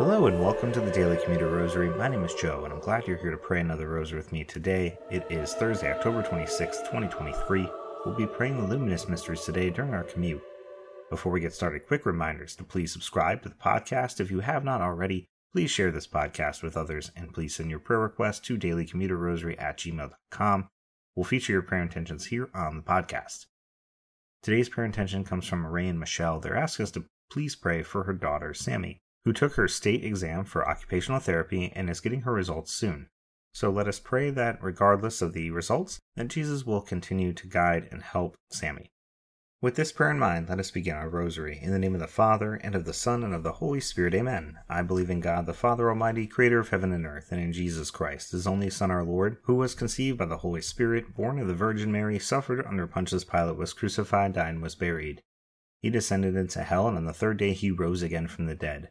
Hello and welcome to the Daily Commuter Rosary. My name is Joe and I'm glad you're here to pray another rosary with me today. It is Thursday, October 26th, 2023. We'll be praying the Luminous Mysteries today during our commute. Before we get started, quick reminders to please subscribe to the podcast if you have not already. Please share this podcast with others and please send your prayer requests to dailycommuterrosary at gmail.com. We'll feature your prayer intentions here on the podcast. Today's prayer intention comes from Ray and Michelle. They're asking us to please pray for her daughter, Sammy who took her state exam for occupational therapy and is getting her results soon. So let us pray that, regardless of the results, that Jesus will continue to guide and help Sammy. With this prayer in mind, let us begin our rosary. In the name of the Father, and of the Son, and of the Holy Spirit, amen. I believe in God, the Father Almighty, creator of heaven and earth, and in Jesus Christ, his only Son, our Lord, who was conceived by the Holy Spirit, born of the Virgin Mary, suffered under Pontius Pilate, was crucified, died, and was buried. He descended into hell, and on the third day he rose again from the dead.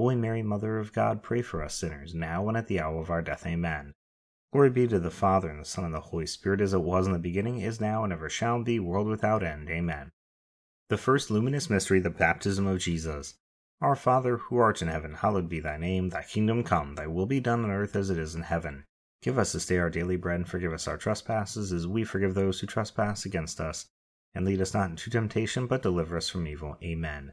Holy Mary, Mother of God, pray for us sinners, now and at the hour of our death. Amen. Glory be to the Father, and the Son, and the Holy Spirit, as it was in the beginning, is now, and ever shall be, world without end. Amen. The first luminous mystery, the baptism of Jesus. Our Father, who art in heaven, hallowed be thy name. Thy kingdom come, thy will be done on earth as it is in heaven. Give us this day our daily bread, and forgive us our trespasses, as we forgive those who trespass against us. And lead us not into temptation, but deliver us from evil. Amen.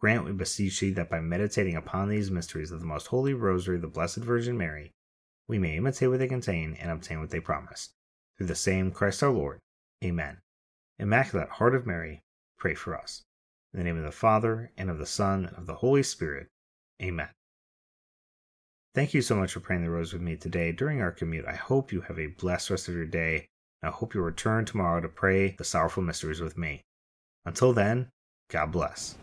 Grant, we beseech thee, that by meditating upon these mysteries of the most holy Rosary the Blessed Virgin Mary, we may imitate what they contain and obtain what they promise. Through the same Christ our Lord. Amen. Immaculate Heart of Mary, pray for us. In the name of the Father, and of the Son, and of the Holy Spirit. Amen. Thank you so much for praying the rose with me today during our commute. I hope you have a blessed rest of your day. and I hope you return tomorrow to pray the sorrowful mysteries with me. Until then, God bless.